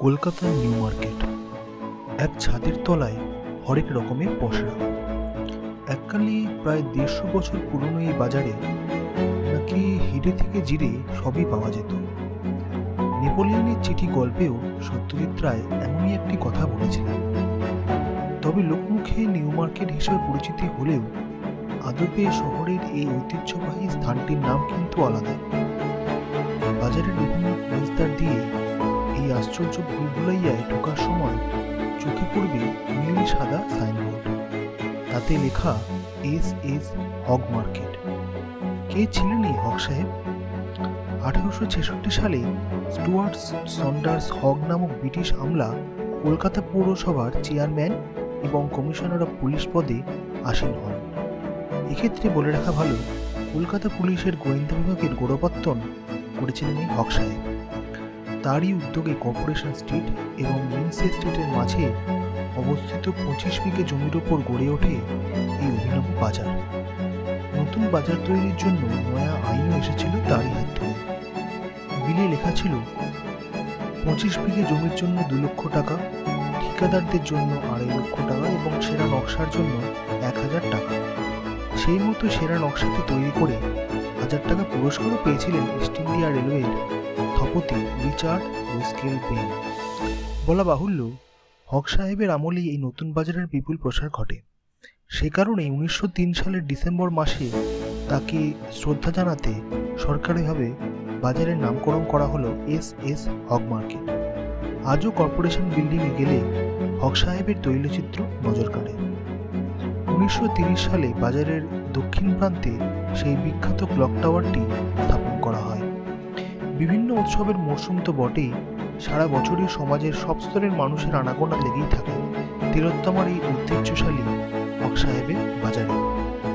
কলকাতার new market. এক ছাদের তলায় হরেক রকমের পসরা। এককালে প্রায় দেড়শো বছর পুরনো এই বাজারে নাকি হিরে থেকে জিরে সবই পাওয়া যেত। নেপোলিয়নের চিঠি গল্পেও সত্যজিৎ রায় এমনই একটি কথা বলেছিলেন। তবে লোকমুখে নিউ মার্কেট হিসেবে পরিচিতি হলেও আদপে শহরের এই ঐতিহ্যবাহী স্থানটির নাম কিন্তু আলাদা। বাজারের বিভিন্ন আশ্চর্য ভুলভুলাইয়ায় ঢোকার সময় চোখে পড়বে নীল সাদা সাইনবোর্ড তাতে লেখা এস এস হগ মার্কেট। কে ছিলেন এই হক সাহেব? আঠারোশো ছেষট্টি সালে স্টুয়ার্ট সন্ডার্স হগ নামক ব্রিটিশ আমলা কলকাতা পৌরসভার চেয়ারম্যান এবং কমিশনার অফ পুলিশ পদে আসীন হন। এক্ষেত্রে বলে রাখা ভালো, কলকাতা পুলিশের গোয়েন্দা বিভাগের গৌরবর্তন করেছিলেন এই হক সাহেব। তারই উদ্যোগে কর্পোরেশন স্ট্রিট এবং মিন্সে স্ট্রিটের মাঝে অবস্থিত পঁচিশ বিঘে জমির ওপর গড়ে ওঠে এই অভিনব বাজার। নতুন বাজার তৈরির জন্য নয়া আইনও এসেছিল তারই হাত ধরে। বিলে লেখা ছিল, পঁচিশ বিঘে জমির জন্য দু লক্ষ টাকা, ঠিকাদারদের জন্য আড়াই লক্ষ টাকা এবং সেরা নকশার জন্য এক হাজার টাকা। সেই মতো সেরা নকশাটি তৈরি করে হাজার টাকা পুরস্কারও পেয়েছিলেন ইস্ট ইন্ডিয়া রেলওয়ের স্থপতি রিচার্ড রোস্কেল বেন বলা বাহুল্য, হক সাহেবের আমলেই এই নতুন বাজারের বিপুল প্রসার ঘটে। সে কারণে উনিশশো তিন সালের ডিসেম্বর মাসে তাকে শ্রদ্ধা জানাতে সরকারিভাবে বাজারের নামকরণ করা হলো এস এস হক মার্কেট। আজও কর্পোরেশন বিল্ডিংয়ে গেলে হক সাহেবের তৈলচিত্র নজর কাড়ে। উনিশশো সালে বাজারের দক্ষিণ প্রান্তে সেই বিখ্যাত ক্লক টাওয়ারটি স্থাপন বিভিন্ন উৎসবের মরশুম তো বটেই। সারা বছরই সমাজের সব স্তরের মানুষের আনাগোনা লেগেই থাকে। তিলোত্তমার এই ঐতিহ্যশালী অক সাহেবের বাজারে।